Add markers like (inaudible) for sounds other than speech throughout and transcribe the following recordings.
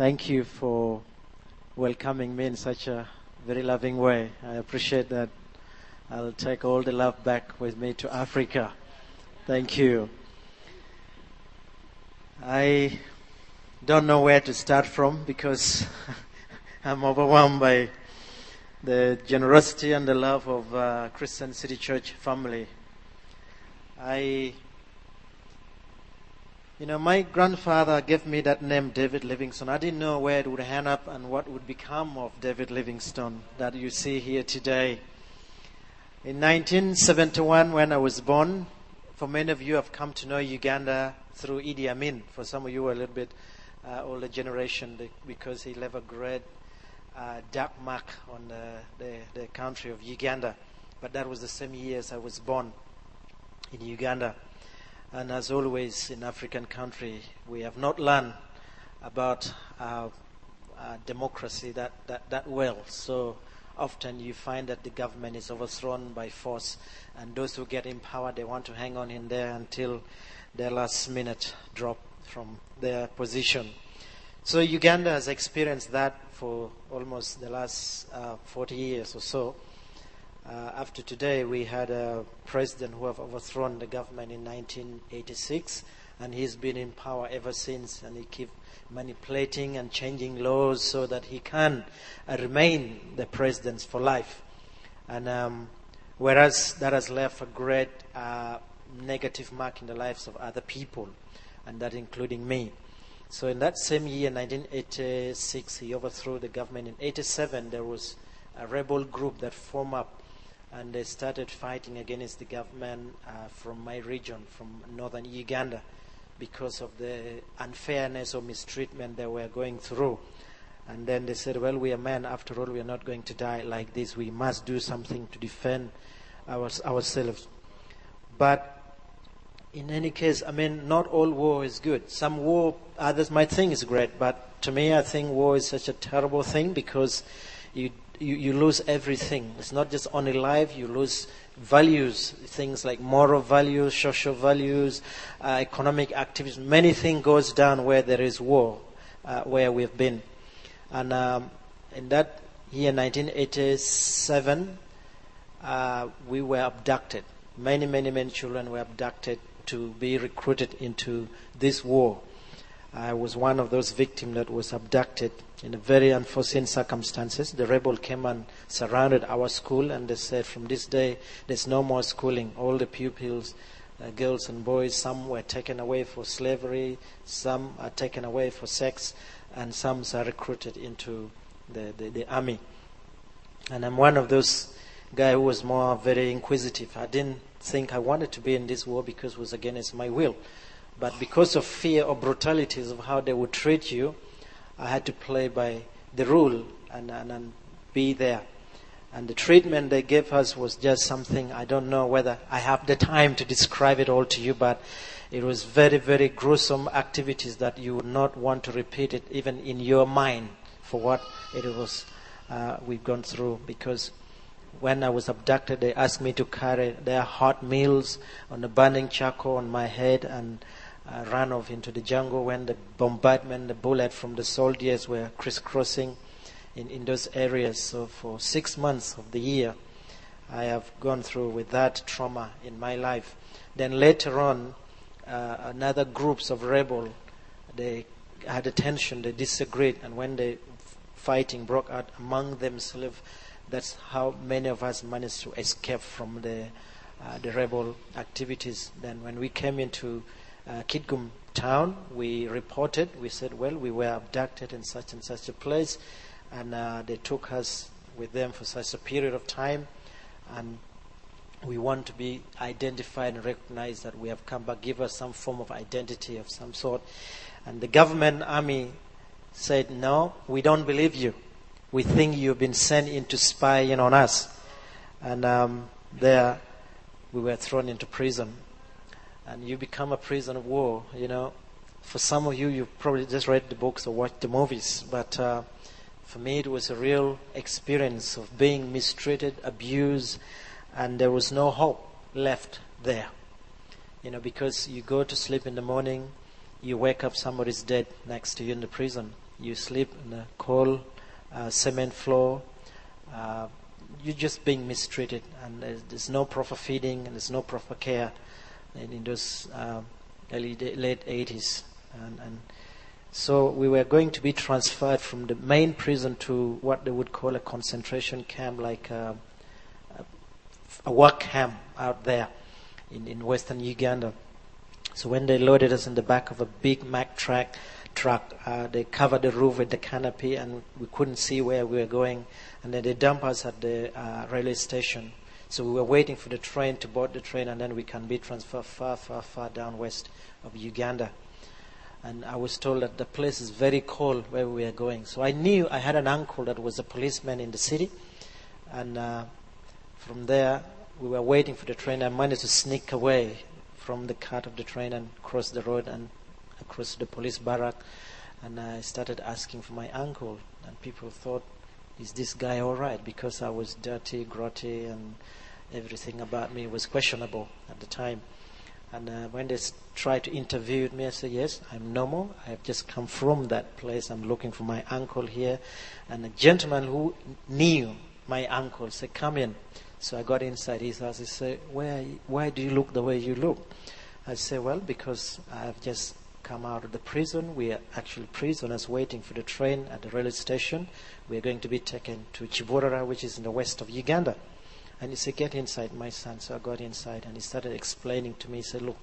Thank you for welcoming me in such a very loving way. I appreciate that. I'll take all the love back with me to Africa. Thank you. I don't know where to start from because (laughs) I'm overwhelmed by the generosity and the love of uh, Christian City Church family. I, you know, my grandfather gave me that name, David Livingstone. I didn't know where it would end up and what would become of David Livingstone that you see here today. In 1971, when I was born, for many of you have come to know Uganda through Idi Amin. For some of you, a little bit uh, older generation, because he left a great uh, dark mark on the, the, the country of Uganda. But that was the same year as I was born in Uganda. And as always in African country, we have not learned about our, our democracy that, that, that well. So often you find that the government is overthrown by force, and those who get in power, they want to hang on in there until their last minute drop from their position. So Uganda has experienced that for almost the last uh, 40 years or so. Uh, after today, we had a president who have overthrown the government in 1986, and he's been in power ever since, and he keep manipulating and changing laws so that he can uh, remain the president for life. And um, whereas that has left a great uh, negative mark in the lives of other people, and that including me. So in that same year, 1986, he overthrew the government. In 87, there was a rebel group that formed up and they started fighting against the government uh, from my region, from northern Uganda, because of the unfairness or mistreatment they were going through. And then they said, well, we are men. After all, we are not going to die like this. We must do something to defend our, ourselves. But in any case, I mean, not all war is good. Some war, others might think is great, but to me, I think war is such a terrible thing because you, you, you lose everything. It's not just only life, you lose values, things like moral values, social values, uh, economic activities. Many things goes down where there is war, uh, where we've been. And um, in that year, 1987, uh, we were abducted. Many, many, many children were abducted to be recruited into this war. I was one of those victims that was abducted in very unforeseen circumstances. The rebel came and surrounded our school, and they said, from this day, there's no more schooling. All the pupils, uh, girls and boys, some were taken away for slavery, some are taken away for sex, and some are recruited into the, the, the army. And I'm one of those guy who was more very inquisitive. I didn't think I wanted to be in this war because it was against my will. But because of fear or brutalities of how they would treat you, I had to play by the rule and, and, and be there. And the treatment they gave us was just something I don't know whether I have the time to describe it all to you, but it was very, very gruesome activities that you would not want to repeat it even in your mind for what it was uh, we've gone through because when I was abducted, they asked me to carry their hot meals on a burning charcoal on my head and uh, off into the jungle when the bombardment, the bullet from the soldiers were crisscrossing in, in those areas. So for six months of the year, I have gone through with that trauma in my life. Then later on, uh, another groups of rebel, they had a tension, they disagreed, and when the fighting broke out among themselves, that's how many of us managed to escape from the uh, the rebel activities. Then, when we came into uh, Kitgum town, we reported. We said, "Well, we were abducted in such and such a place, and uh, they took us with them for such a period of time, and we want to be identified and recognized that we have come back. Give us some form of identity of some sort." And the government army said, "No, we don't believe you." we think you've been sent in to spy in on us. And um, there we were thrown into prison. And you become a prisoner of war, you know. For some of you, you've probably just read the books or watched the movies, but uh, for me, it was a real experience of being mistreated, abused, and there was no hope left there. You know, because you go to sleep in the morning, you wake up, somebody's dead next to you in the prison You sleep in a cold uh, cement floor. Uh, you're just being mistreated, and there's, there's, no proper feeding and there's no proper care in, those uh, early late 80s. And, and, so we were going to be transferred from the main prison to what they would call a concentration camp, like a, a, a work camp out there in, in western Uganda. So when they loaded us in the back of a big Mack truck, truck, uh, they covered the roof with the canopy, and we couldn't see where we were going. And then they dumped us at the uh, railway station. So we were waiting for the train to board the train, and then we can be transferred far, far, far down west of Uganda. And I was told that the place is very cold where we are going. So I knew I had an uncle that was a policeman in the city, and uh, from there we were waiting for the train. I managed to sneak away from the cart of the train and cross the road and across the police barrack. And I started asking for my uncle, and people thought, "Is this guy all right?" Because I was dirty, grotty, and everything about me was questionable at the time. And uh, when they tried to interview me, I said, Yes, I'm normal. I have just come from that place. I'm looking for my uncle here. And a gentleman who knew my uncle said, Come in. So I got inside his house. He said, why, why do you look the way you look? I said, Well, because I've just come out of the prison. We are actually prisoners waiting for the train at the railway station. We are going to be taken to Kiborora, which is in the west of Uganda. And he said, Get inside, my son. So I got inside and he started explaining to me. He said, Look,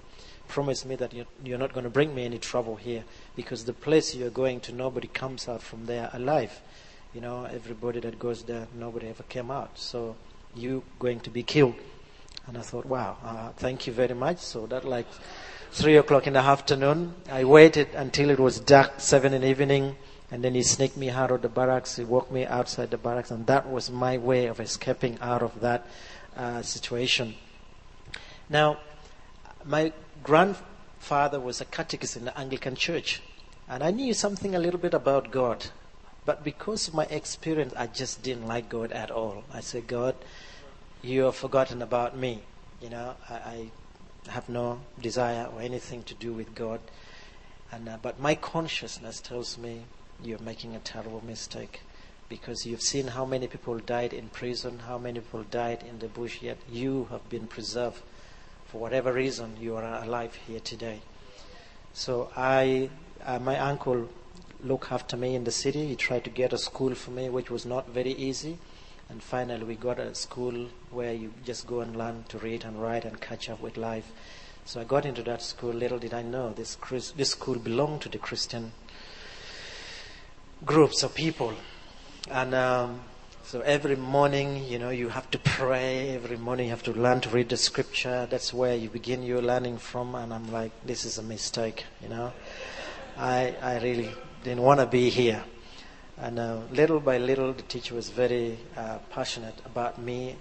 promise me that you're not going to bring me any trouble here because the place you're going to, nobody comes out from there alive. You know, everybody that goes there, nobody ever came out. So you're going to be killed. And I thought, wow, uh, thank you very much. So that like three o'clock in the afternoon, I waited until it was dark, seven in the evening, and then he sneaked me out of the barracks. He walked me outside the barracks, and that was my way of escaping out of that uh, situation. Now, my grandfather was a catechist in the Anglican Church, and I knew something a little bit about God. But because of my experience, I just didn't like God at all. I said, God, you have forgotten about me. You know, I, I have no desire or anything to do with God. And, uh, but my consciousness tells me you're making a terrible mistake because you've seen how many people died in prison, how many people died in the bush, yet you have been preserved. For whatever reason, you are alive here today. So I, uh, my uncle looked after me in the city. He tried to get a school for me, which was not very easy. And finally, we got a school where you just go and learn to read and write and catch up with life. So I got into that school. Little did I know this, this school belonged to the Christian groups of people. And um, so every morning, you know, you have to pray. Every morning, you have to learn to read the scripture. That's where you begin your learning from. And I'm like, this is a mistake, you know. I, I really didn't want to be here. And uh, little by little, the teacher was very uh, passionate about me.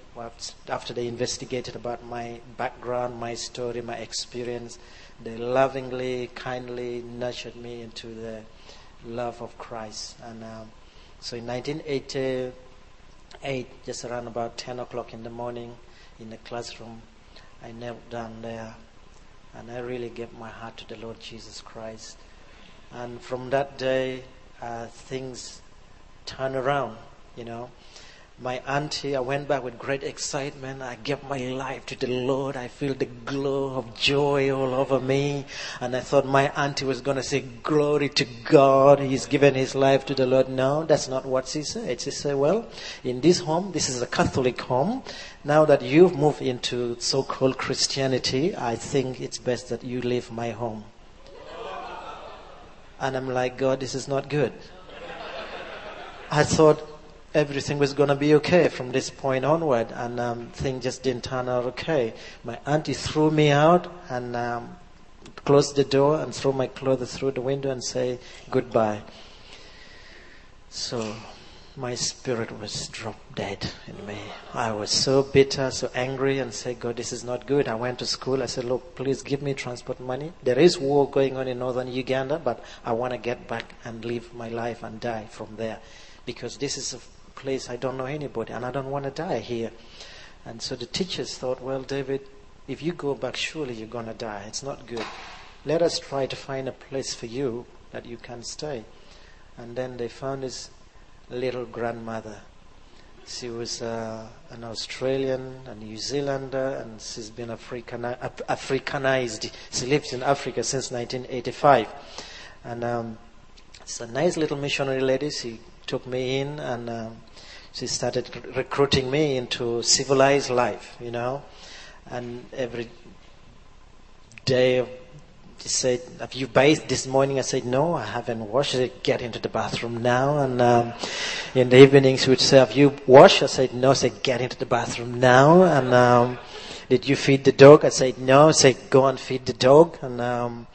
After they investigated about my background, my story, my experience, they lovingly, kindly nurtured me into the love of Christ. And um, so in 1988, just around about 10 o'clock in the morning, in the classroom, I knelt down there and I really gave my heart to the Lord Jesus Christ. And from that day, uh, things turn around, you know. My auntie, I went back with great excitement. I gave my life to the Lord. I feel the glow of joy all over me. And I thought my auntie was going to say, Glory to God. He's given his life to the Lord. No, that's not what she said. She said, Well, in this home, this is a Catholic home. Now that you've moved into so called Christianity, I think it's best that you leave my home. And I'm like, God, this is not good. I thought everything was going to be okay from this point onward, and um, things just didn't turn out okay. My auntie threw me out and um, closed the door and threw my clothes through the window and say goodbye. So my spirit was dropped dead in me. I was so bitter, so angry, and said, God, this is not good. I went to school. I said, Look, please give me transport money. There is war going on in northern Uganda, but I want to get back and live my life and die from there because this is a place I don't know anybody and I don't want to die here. And so the teachers thought, well, David, if you go back, surely you're going to die. It's not good. Let us try to find a place for you that you can stay. and then they found his little grandmother. She was uh, an Australian, a New Zealander, and she's been Africani- Africanized. She lived in Africa since 1985. And um, it's a nice little missionary lady. She took me in and um, she started recruiting me into civilized life, you know. And every day she said, Have you bathed this morning? I said, No, I haven't washed. She said, Get into the bathroom now. And um, in the evenings, she would say, Have you washed? I said, No. I said, Get into the bathroom now. And um, did you feed the dog? I said, No. She said, Go and feed the dog. And um,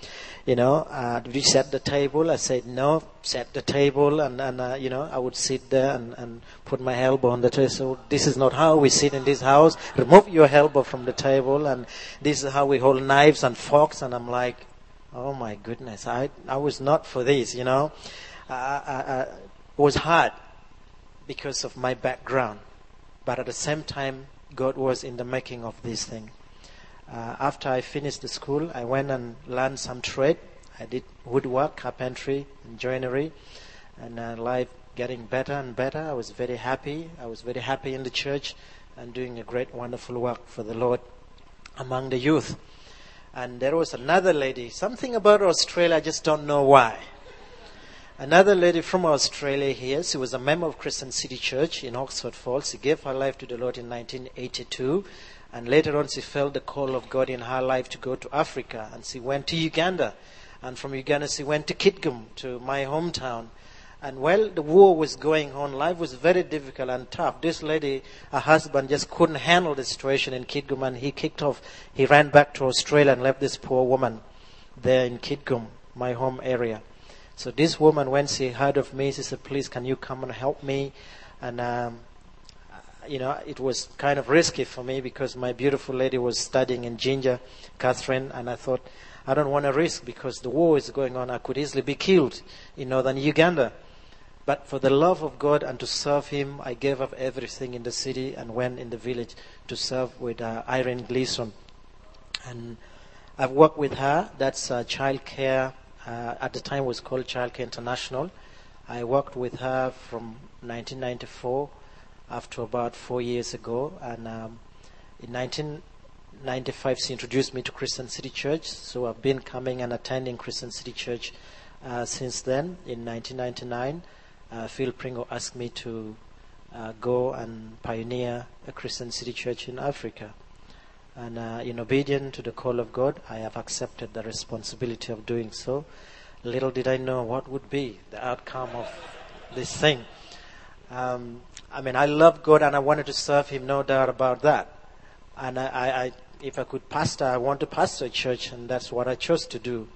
you know, uh, you set the table? I said, no, set the table. And, and uh, you know, I would sit there and, and put my elbow on the table. So this is not how we sit in this house. Remove your elbow from the table. And this is how we hold knives and forks. And I'm like, oh my goodness, I, I was not for this, you know. Uh, uh, it was hard because of my background. But at the same time, God was in the making of this thing. Uh, after I finished the school, I went and learned some trade. I did woodwork, carpentry, and joinery, and uh, life getting better and better. I was very happy. I was very happy in the church and doing a great, wonderful work for the Lord among the youth. And there was another lady, something about Australia, I just don't know why. Another lady from Australia here, she was a member of Christian City Church in Oxford Falls. She gave her life to the Lord in 1982 and later on, she felt the call of God in her life to go to Africa. And she went to Uganda. And from Uganda, she went to Kitgum, to my hometown. And while the war was going on, life was very difficult and tough. This lady, her husband, just couldn't handle the situation in Kitgum, and he kicked off. He ran back to Australia and left this poor woman there in Kitgum, my home area. So this woman, when she heard of me, she said, "Please, can you come and help me?" And um, you know, it was kind of risky for me because my beautiful lady was studying in Jinja, Catherine, and I thought, I don't want to risk because the war is going on. I could easily be killed in northern Uganda. But for the love of God and to serve Him, I gave up everything in the city and went in the village to serve with uh, Irene Gleeson. And I've worked with her. That's uh, child care. Uh, at the time was called Child Care International. I worked with her from 1994 after about four years ago. And um, in 1995, she introduced me to Christian City Church. So I've been coming and attending Christian City Church uh, since then. In 1999, uh, Phil Pringle asked me to uh, go and pioneer a Christian City Church in Africa. And uh, in obedience to the call of God, I have accepted the responsibility of doing so. Little did I know what would be the outcome of this thing. Um, I mean, I love God and I wanted to serve Him, no doubt about that. And I, I, I, if I could pastor, I want to pastor a church, and that's what I chose to do.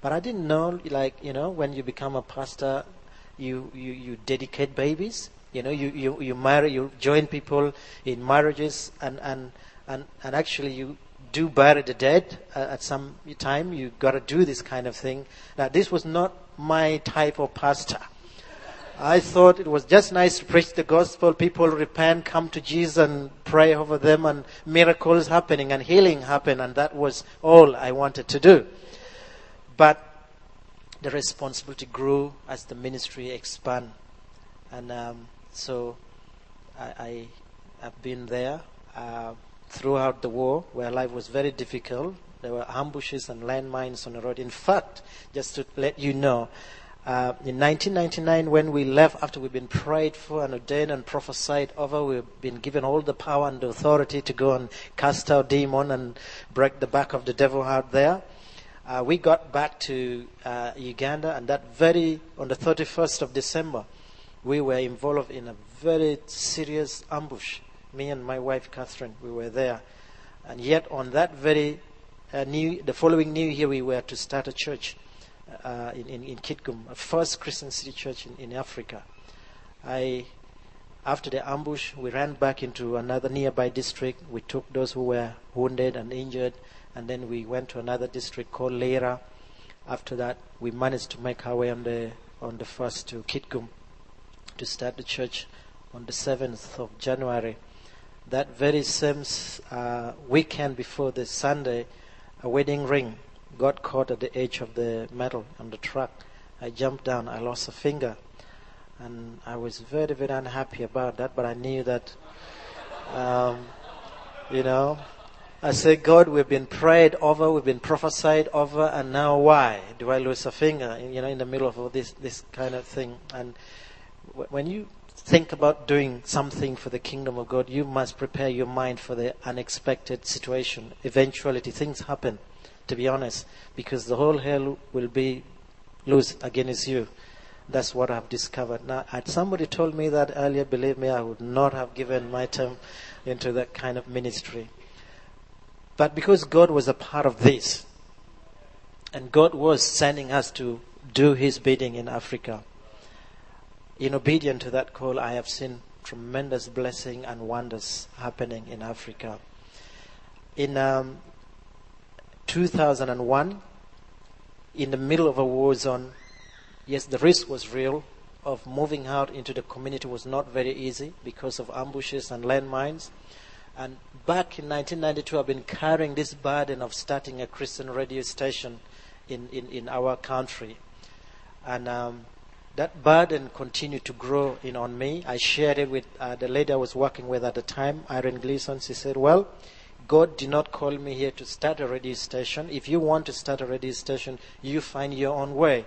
But I didn't know, like, you know, when you become a pastor, you, you, you dedicate babies. You know, you, you, you marry, you join people in marriages, and, and, and, and actually you do bury the dead at some time. You got to do this kind of thing. Now, this was not my type of pastor. I thought it was just nice to preach the gospel. People repent, come to Jesus and pray over them and miracles happening and healing happen. And that was all I wanted to do. But the responsibility grew as the ministry expanded. And um, so I, I, have been there uh, throughout the war where life was very difficult. There were ambushes and landmines on the road. In fact, just to let you know, uh, in 1999, when we left, after we've been prayed for and ordained and prophesied over, we've been given all the power and authority to go and cast out demon and break the back of the devil out there. Uh, we got back to uh, Uganda, and that very on the 31st of December, we were involved in a very serious ambush. Me and my wife Catherine, we were there, and yet on that very uh, new, the following New Year, we were to start a church uh, in, in, in Kitgum, a first Christian city church in, in Africa. I, after the ambush, we ran back into another nearby district. We took those who were wounded and injured, and then we went to another district called Lira. After that, we managed to make our way on the on the first to Kitgum to start the church on the 7th of January. That very same uh, weekend before the Sunday, a wedding ring got caught at the edge of the metal on the truck. I jumped down. I lost a finger. And I was very, very unhappy about that, but I knew that, um, you know, I said, God, we've been prayed over, we've been prophesied over, and now why do I lose a finger, you know, in the middle of all this, this kind of thing? And when you think about doing something for the kingdom of God, you must prepare your mind for the unexpected situation, eventuality. Things happen, to be honest, because the whole hell will be loose against you. That's what I've discovered. Now, had somebody told me that earlier, believe me, I would not have given my time into that kind of ministry. But because God was a part of this, and God was sending us to do His bidding in Africa, in obedience to that call, I have seen tremendous blessing and wonders happening in Africa. In um, 2001, in the middle of a war zone, yes, the risk was real of moving out into the community was not very easy because of ambushes and landmines. And back in 1992, I've been carrying this burden of starting a Christian radio station in, in, in our country. And um, that burden continued to grow in on me. I shared it with uh, the lady I was working with at the time, Irene Gleeson. She said, Well, God did not call me here to start a radio station. If you want to start a radio station, you find your own way.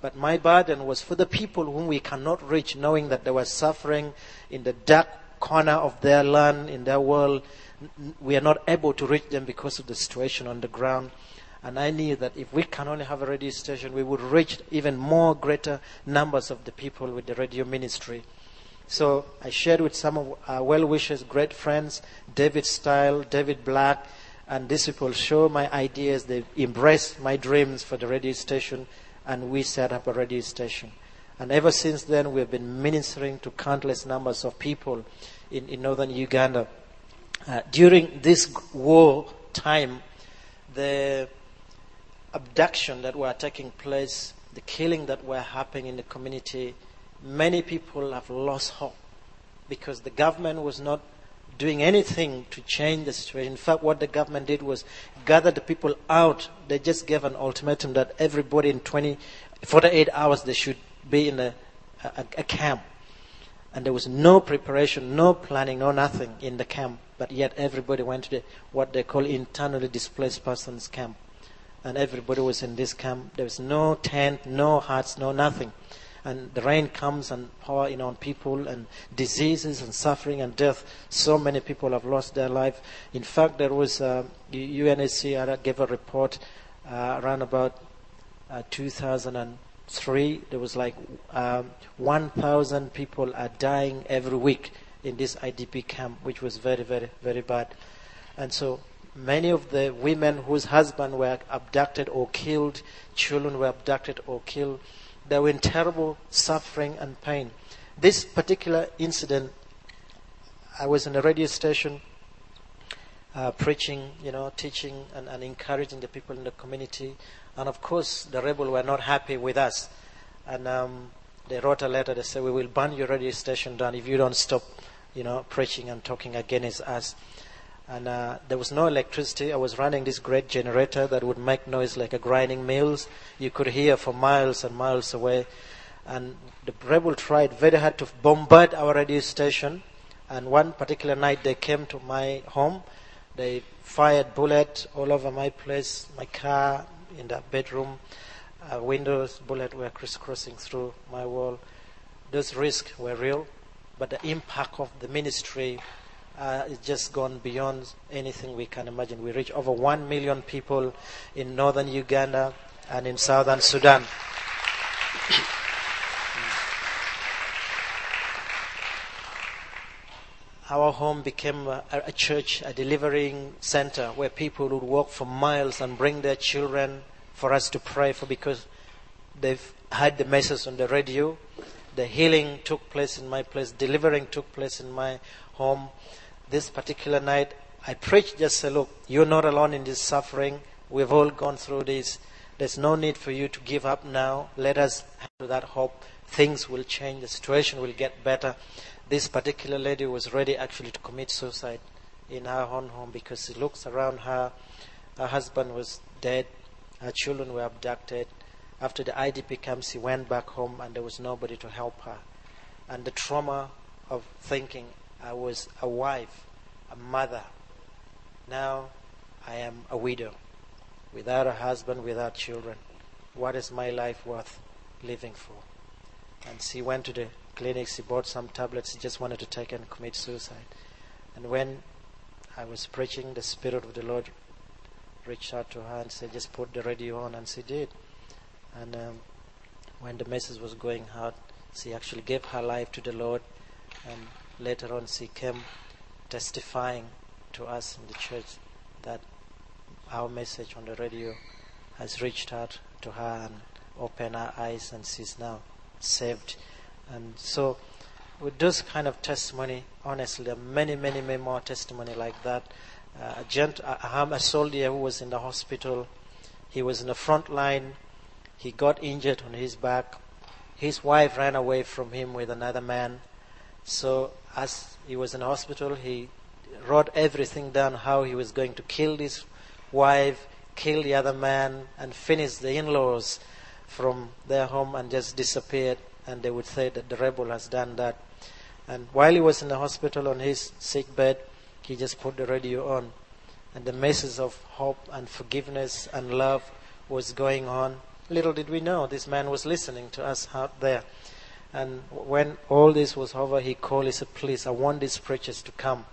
But my burden was for the people whom we cannot reach, knowing that they were suffering in the dark corner of their land, in their world. We are not able to reach them because of the situation on the ground. And I knew that if we can only have a radio station, we would reach even more greater numbers of the people with the radio ministry. So I shared with some of our well wishers, great friends, David Style, David Black, and these people show my ideas. They embrace my dreams for the radio station, and we set up a radio station. And ever since then, we have been ministering to countless numbers of people in, in northern Uganda. Uh, during this war time, the abduction that were taking place, the killing that were happening in the community, many people have lost hope because the government was not doing anything to change the situation. In fact, what the government did was gather the people out. They just gave an ultimatum that everybody in 20, 48 hours they should be in a, a, a camp. And there was no preparation, no planning, no nothing in the camp. But yet everybody went to the, what they call internally displaced persons camp. And everybody was in this camp. There was no tent, no huts, no nothing and the rain comes and pour in on people and diseases and suffering and death. So many people have lost their life. In fact, there was uh, UNHCR gave a report uh, around about uh, 2003. There was like um, 1,000 people are dying every week in this IDP camp, which was very, very, very bad. And so many of the women whose husbands were abducted or killed, children were abducted or killed, they were in terrible suffering and pain. This particular incident, I was in a radio station uh, preaching, you know, teaching and, and, encouraging the people in the community. And of course, the rebels were not happy with us. And um, they wrote a letter. They said, "We will burn your radio station down if you don't stop, you know, preaching and talking against us." And uh, there was no electricity. I was running this great generator that would make noise like a grinding mills. You could hear for miles and miles away. And the rebel tried very hard to bombard our radio station. And one particular night they came to my home. They fired bullets all over my place, my car, in the bedroom. Uh, windows, bullets were crisscrossing through my wall. Those risks were real, but the impact of the ministry uh, it's just gone beyond anything we can imagine. We reach over 1 million people in northern Uganda and in southern Sudan. Our home became a, a, church, a delivering center where people would walk for miles and bring their children for us to pray for because they've heard the message on the radio. The healing took place in my place, delivering took place in my home this particular night, I preached just say, look, you're not alone in this suffering. We've all gone through this. There's no need for you to give up now. Let us have that hope. Things will change. The situation will get better. This particular lady was ready actually to commit suicide in her own home because she looks around her. Her husband was dead. Her children were abducted. After the IDP camp, she went back home and there was nobody to help her. and the trauma of thinking I was a wife, a mother. Now I am a widow, without a husband, without children. What is my life worth living for? And she went to the clinic, she bought some tablets, she just wanted to take and commit suicide. And when I was preaching, the Spirit of the Lord reached out to her and said, just put the radio on, and she did. And um, when the message was going out, she actually gave her life to the Lord, and later on she came testifying to us in the church that our message on the radio has reached out to her and opened her eyes, and she's now saved. And so, with those kind of testimony, honestly, there are many, many, many more testimony like that. Uh, a, gent, a, a soldier who was in the hospital, he was in the front line, he got injured on his back. His wife ran away from him with another man. So, as he was in hospital, he wrote everything down how he was going to kill his wife, kill the other man, and finish the in laws from their home and just disappeared. And they would say that the rebel has done that. And while he was in the hospital on his sick bed, he just put the radio on. And the message of hope and forgiveness and love was going on. Little did we know this man was listening to us out there. And when all this was over, he called, he said, Please, I want these preachers to come.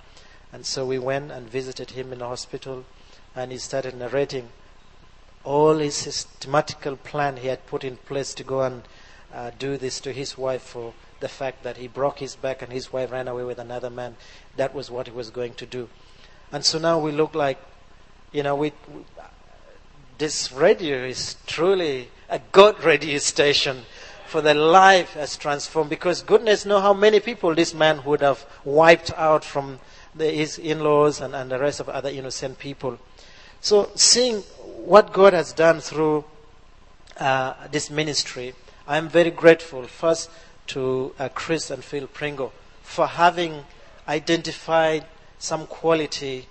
And so we went and visited him in the hospital, and he started narrating all his systematical plan he had put in place to go and uh, do this to his wife for the fact that he broke his back and his wife ran away with another man. That was what he was going to do. And so now we look like, you know, we, we this radio is truly a God radio station for their life has transformed because goodness know how many people this man would have wiped out from the, his in-laws and, and the rest of other innocent people. So seeing what God has done through uh, this ministry, I am very grateful first to uh, Chris and Phil Pringle for having identified some quality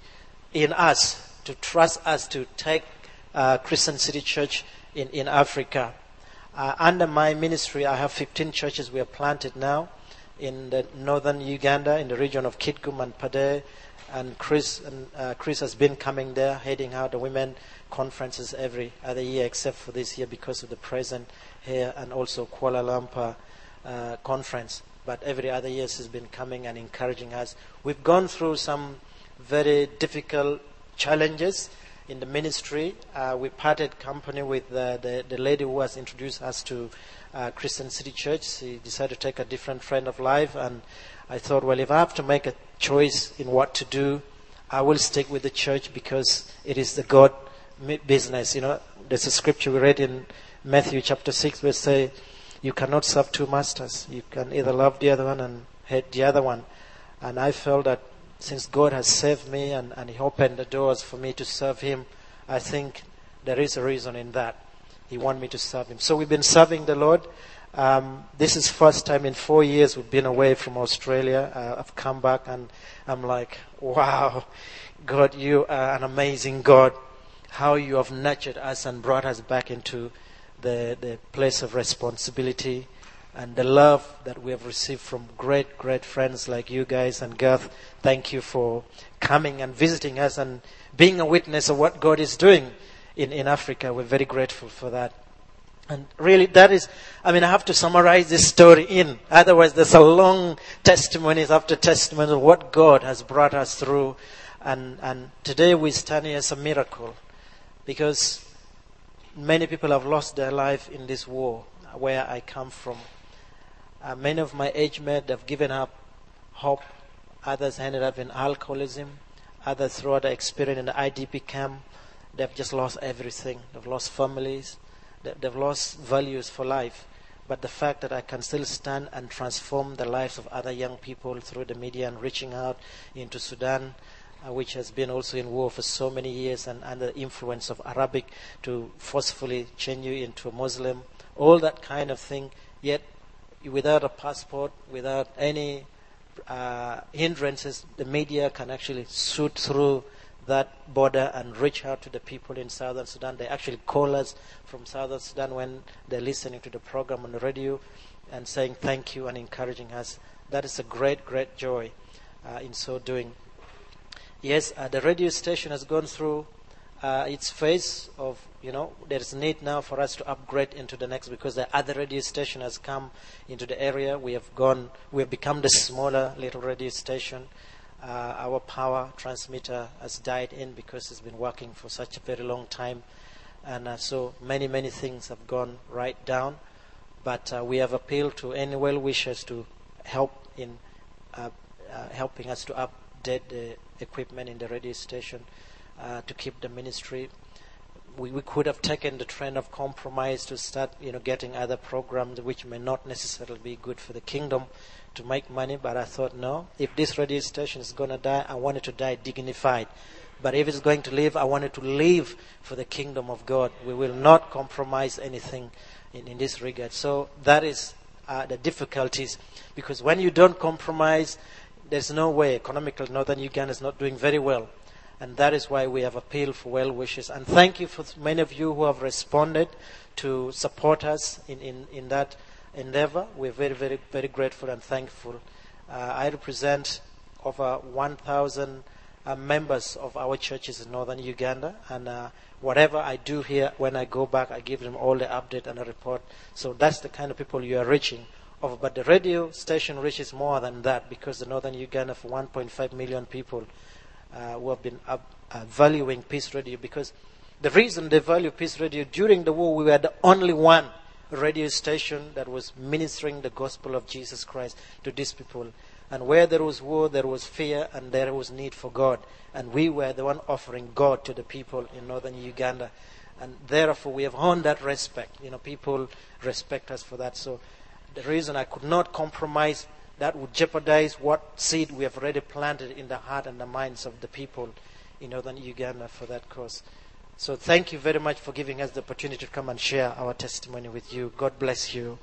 in us to trust us to take uh, Christian City Church in, in Africa. Uh, under my ministry, I have 15 churches we have planted now in the northern Uganda, in the region of Kitgum and Pader. And Chris, and, uh, Chris has been coming there, heading out the women conferences every other year, except for this year because of the present here, and also Kuala Lumpur uh, conference. But every other year he's been coming and encouraging us. We've gone through some very difficult challenges in the ministry. Uh, we parted company with the, the, the, lady who has introduced us to uh, Christian City Church. She decided to take a different friend of life, and I thought, well, if I have to make a choice in what to do, I will stick with the church because it is the God business. You know, there's a scripture we read in Matthew chapter six where it say, "You cannot serve two masters. You can either love the other one and hate the other one." And I felt that since God has saved me and, and He opened the doors for me to serve Him, I think there is a reason in that. He wanted me to serve Him. So we've been serving the Lord. Um, this is first time in four years we've been away from Australia. Uh, I've come back and I'm like, wow, God, you are an amazing God. How you have nurtured us and brought us back into the, the place of responsibility and the love that we have received from great, great friends like you guys and Garth. Thank you for coming and visiting us and being a witness of what God is doing in, in Africa. We're very grateful for that. And really, that is, I mean, I have to summarize this story in. Otherwise, there's a long testimonies after testimony of what God has brought us through. And, and today we stand here as a miracle because many people have lost their life in this war where I come from. Uh, many of my age mates have given up hope. Others ended up in alcoholism. Others throughout the experience in the IDP camp, they've just lost everything. They've lost families. They've lost values for life. But the fact that I can still stand and transform the lives of other young people through the media and reaching out into Sudan, uh, which has been also in war for so many years and under the influence of Arabic to forcefully change you into a Muslim, all that kind of thing. Yet without a passport, without any uh, hindrances, the media can actually shoot through that border and reach out to the people in southern Sudan. They actually call us from southern Sudan when they're listening to the program on the radio. and saying thank you and encouraging us. That is a great, great joy uh, in so doing. Yes, uh, the radio station has gone through uh, its phase of, you know, there's need now for us to upgrade into the next because the other radio station has come into the area. We have gone, we have become the smaller little radio station. Uh, our power transmitter has died in because it's been working for such a very long time. And uh, so many, many things have gone right down. But uh, we have appealed to any well wishers to help in uh, uh, helping us to update the equipment in the radio station uh, to keep the ministry. We, we could have taken the trend of compromise to start, you know, getting other programs which may not necessarily be good for the kingdom to make money. But I thought, no, if this radio station is going to die, I want it to die dignified. But if it's going to live, I want it to live for the kingdom of God. We will not compromise anything in, in this regard. So that is uh, the difficulties. Because when you don't compromise, there's no way. Economically, Northern Uganda is not doing very well. And that is why we have appealed for well wishes. And thank you for many of you who have responded to support us in, in, in that endeavor. We're very, very, very grateful and thankful. Uh, I represent over 1,000 uh, members of our churches in northern Uganda, and uh, whatever I do here, when I go back, I give them all the update and a report. So that's the kind of people you are reaching. But the radio station reaches more than that because the northern Uganda, for 1.5 million people, uh, who have been up, uh, valuing Peace Radio because the reason they value Peace Radio during the war, we were the only one radio station that was ministering the gospel of Jesus Christ to these people. And where there was war, there was fear, and there was need for God. And we were the one offering God to the people in northern Uganda. And therefore, we have earned that respect. You know, people respect us for that. So, the reason I could not compromise that would jeopardize what seed we have already planted in the heart and the minds of the people in northern Uganda for that cause. So, thank you very much for giving us the opportunity to come and share our testimony with you. God bless you.